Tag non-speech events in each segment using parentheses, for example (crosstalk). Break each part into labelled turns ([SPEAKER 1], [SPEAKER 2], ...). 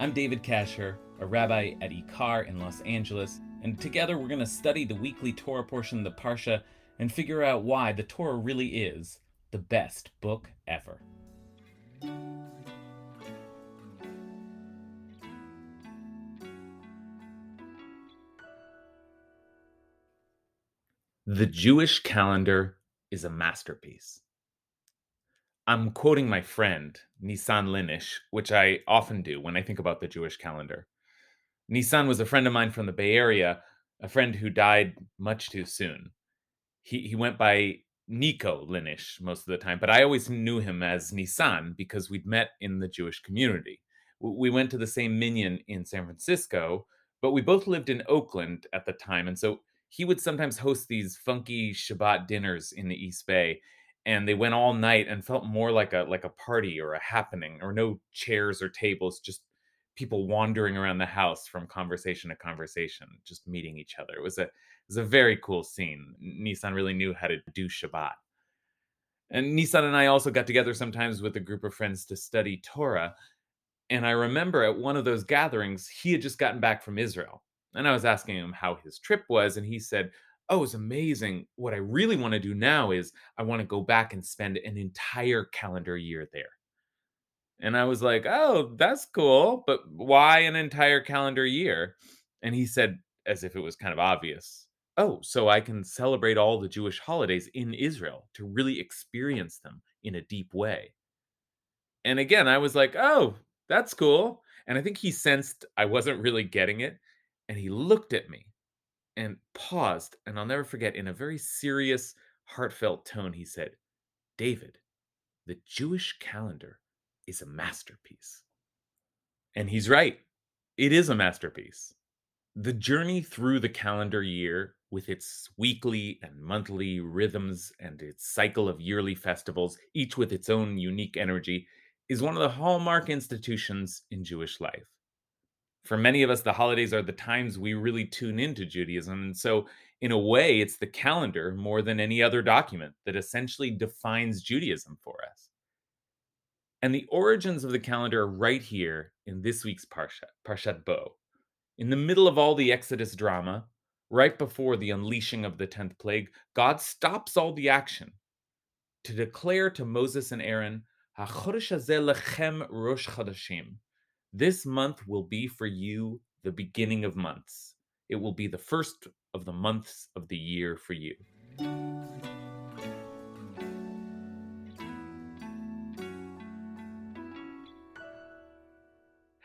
[SPEAKER 1] I'm David Kasher, a rabbi at Ikar in Los Angeles, and together we're going to study the weekly Torah portion of the Parsha and figure out why the Torah really is the best book ever. The Jewish calendar is a masterpiece. I'm quoting my friend, Nissan Linish, which I often do when I think about the Jewish calendar. Nissan was a friend of mine from the Bay Area, a friend who died much too soon. He, he went by Nico Linish most of the time, but I always knew him as Nissan because we'd met in the Jewish community. We went to the same minyan in San Francisco, but we both lived in Oakland at the time. And so he would sometimes host these funky Shabbat dinners in the East Bay and they went all night and felt more like a like a party or a happening or no chairs or tables just people wandering around the house from conversation to conversation just meeting each other. It was a it was a very cool scene. Nissan really knew how to do shabbat. And nissan and i also got together sometimes with a group of friends to study torah and i remember at one of those gatherings he had just gotten back from israel and i was asking him how his trip was and he said oh, it's amazing. What I really want to do now is I want to go back and spend an entire calendar year there. And I was like, oh, that's cool. But why an entire calendar year? And he said, as if it was kind of obvious, oh, so I can celebrate all the Jewish holidays in Israel to really experience them in a deep way. And again, I was like, oh, that's cool. And I think he sensed I wasn't really getting it. And he looked at me and paused. And I'll never forget, in a very serious, heartfelt tone, he said, David, the Jewish calendar is a masterpiece. And he's right. It is a masterpiece. The journey through the calendar year, with its weekly and monthly rhythms and its cycle of yearly festivals, each with its own unique energy, is one of the hallmark institutions in Jewish life for many of us, the holidays are the times we really tune into Judaism. And so, in a way, it's the calendar more than any other document that essentially defines Judaism for us. And the origins of the calendar are right here in this week's Parsha, Parshat Bo. In the middle of all the Exodus drama, right before the unleashing of the 10th plague, God stops all the action to declare to Moses and Aaron, HaChodesh lachem rosh chodashim, this month will be for you the beginning of months. It will be the first of the months of the year for you.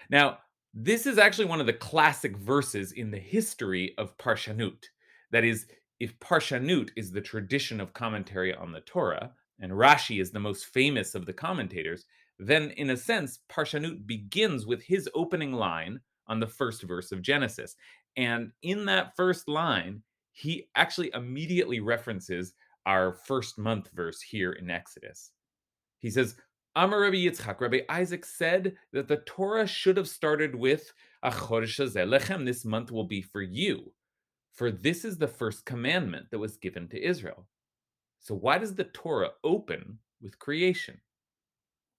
[SPEAKER 1] Now, this is actually one of the classic verses in the history of Parshanut. That is, if Parshanut is the tradition of commentary on the Torah, and Rashi is the most famous of the commentators, then in a sense, Parshanut begins with his opening line on the first verse of Genesis. And in that first line, he actually immediately references our first month verse here in Exodus. He says, Amar Rabbi Yitzchak, Rabbi Isaac said that the Torah should have started with Lachem. This month will be for you, for this is the first commandment that was given to Israel. So why does the Torah open with creation?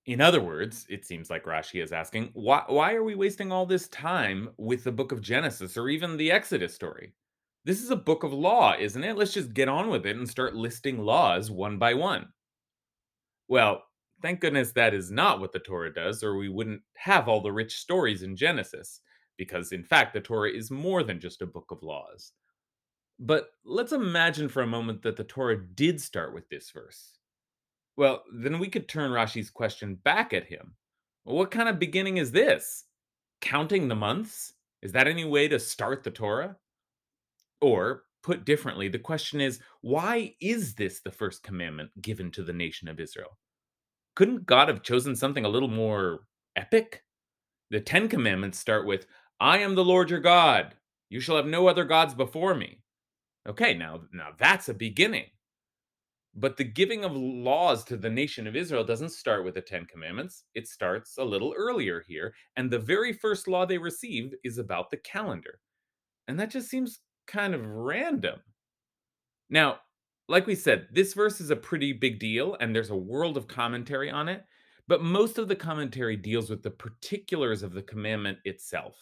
[SPEAKER 1] In other words, it seems like Rashi is asking, why, why are we wasting all this time with the book of Genesis or even the Exodus story? This is a book of law, isn't it? Let's just get on with it and start listing laws one by one. Well, thank goodness that is not what the Torah does, or we wouldn't have all the rich stories in Genesis, because in fact, the Torah is more than just a book of laws. But let's imagine for a moment that the Torah did start with this verse. Well, then we could turn Rashi's question back at him. what kind of beginning is this? Counting the months? Is that any way to start the Torah? Or, put differently, the question is why is this the first commandment given to the nation of Israel? Couldn't God have chosen something a little more epic? The Ten Commandments start with, I am the Lord your God. You shall have no other gods before me. Okay, now now that's a beginning. But the giving of laws to the nation of Israel doesn't start with the 10 commandments. It starts a little earlier here, and the very first law they receive is about the calendar. And that just seems kind of random. Now, like we said, this verse is a pretty big deal, and there's a world of commentary on it, but most of the commentary deals with the particulars of the commandment itself.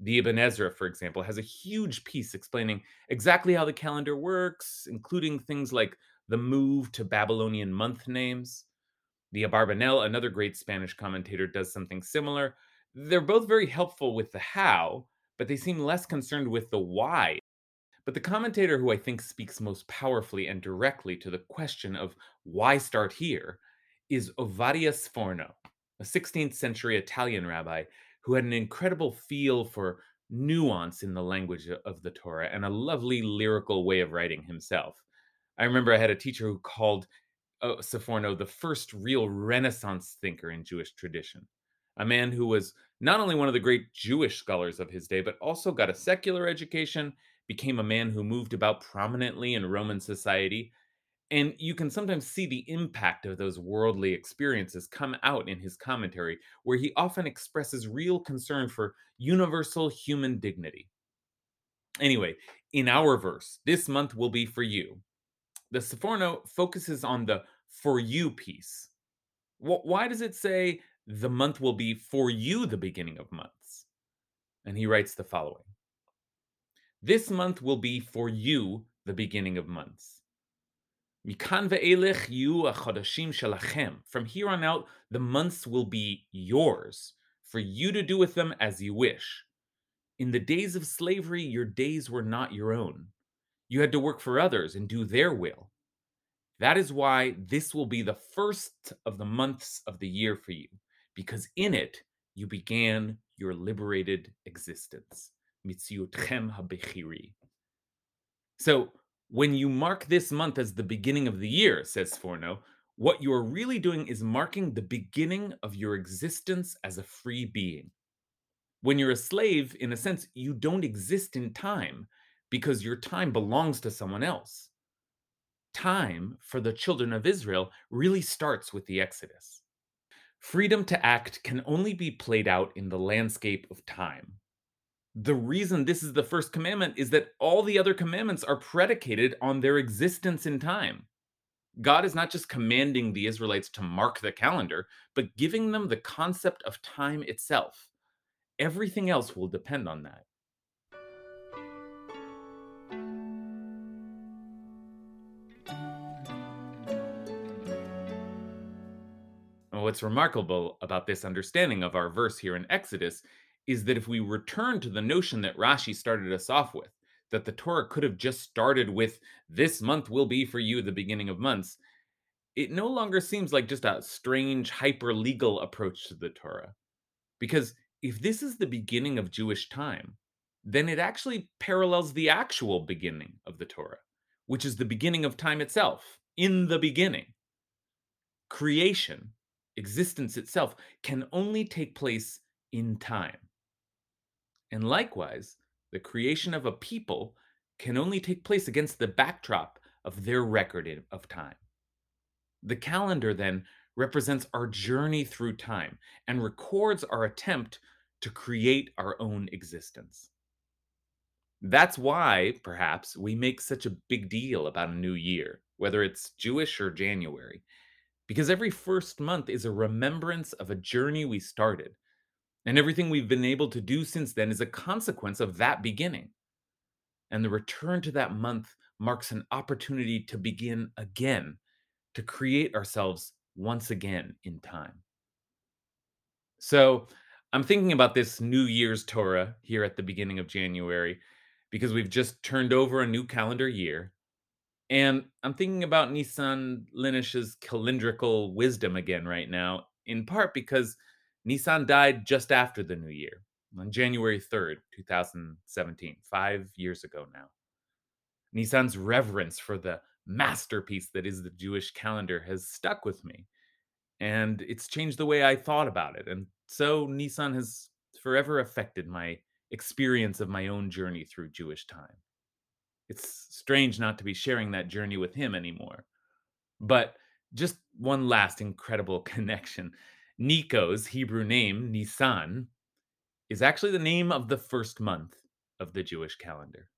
[SPEAKER 1] The Ibn Ezra, for example, has a huge piece explaining exactly how the calendar works, including things like the move to Babylonian month names. The Abarbanel, another great Spanish commentator, does something similar. They're both very helpful with the how, but they seem less concerned with the why but the commentator who I think speaks most powerfully and directly to the question of why start here is Ovadia Sforno, a 16th century Italian rabbi who had an incredible feel for nuance in the language of the Torah and a lovely lyrical way of writing himself. I remember I had a teacher who called uh, the first real Renaissance thinker in Jewish tradition, a man who was not only one of the great Jewish scholars of his day, but also got a secular education became a man who moved about prominently in Roman society. And you can sometimes see the impact of those worldly experiences come out in his commentary, where he often expresses real concern for universal human dignity. Anyway, in our verse, this month will be for you. The Sforno focuses on the for you piece. Why does it say the month will be for you the beginning of months? And he writes the following this month will be for you the beginning of months. From here on out, the months will be yours, for you to do with them as you wish. In the days of slavery, your days were not your own. You had to work for others and do their will. That is why this will be the first of the months of the year for you, because in it you began your liberated existence. Habechiri. So when you mark this month as the beginning of the year, says Sforno, what you are really doing is marking the beginning of your existence as a free being. When you're a slave, in a sense, you don't exist in time because your time belongs to someone else. Time for the children of Israel really starts with the Exodus. Freedom to act can only be played out in the landscape of time the reason this is the first commandment is that all the other commandments are predicated on their existence in time. God is not just commanding the Israelites to mark the calendar, but giving them the concept of time itself. Everything else will depend on that. What's remarkable about this understanding of our verse here in Exodus is that if we return to the notion that Rashi started us off with, that the Torah could have just started with, this month will be for you the beginning of months, it no longer seems like just a strange, hyper legal approach to the Torah. Because if this is the beginning of Jewish time, then it actually parallels the actual beginning of the Torah, which is the beginning of time itself, in the beginning. Creation, existence itself, can only take place in time. And likewise, the creation of a people can only take place against the backdrop of their record of time. The calendar then represents our journey through time and records our attempt to create our own existence. That's why, perhaps, we make such a big deal about a new year, whether it's Jewish or January, because every first month is a remembrance of a journey we started and everything we've been able to do since then is a consequence of that beginning. And the return to that month marks an opportunity to begin again, to create ourselves once again in time. So I'm thinking about this New Year's Torah here at the beginning of January because we've just turned over a new calendar year. And I'm thinking about Nissan Linish's calendrical wisdom again right now, in part because Nisan died just after the new year, on January 3rd, 2017, five years ago now. Nisan's reverence for the masterpiece that is the Jewish calendar has stuck with me, and it's changed the way I thought about it. And so Nisan has forever affected my experience of my own journey through Jewish time. It's strange not to be sharing that journey with him anymore. But just one last incredible (laughs) connection. Nico's Hebrew name, Nisan, is actually the name of the first month of the Jewish calendar.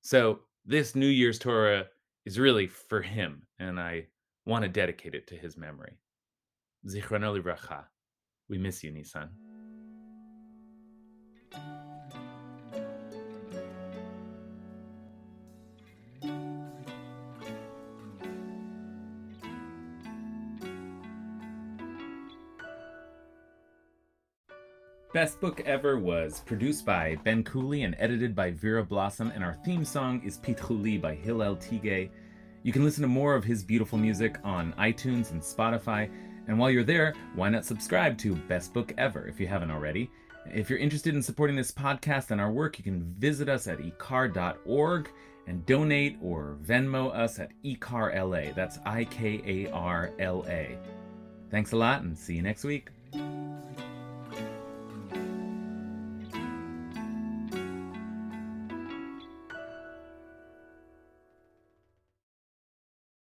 [SPEAKER 1] So this New Year's Torah is really for him, and I want to dedicate it to his memory. Zichrono livracha. We miss you, Nisan. Best Book Ever was produced by Ben Cooley and edited by Vera Blossom, and our theme song is Pitchuli by Hillel Tigay. You can listen to more of his beautiful music on iTunes and Spotify. And while you're there, why not subscribe to Best Book Ever if you haven't already? If you're interested in supporting this podcast and our work, you can visit us at ikar.org and donate or Venmo us at ikarla. That's I K A R L A. Thanks a lot and see you next week.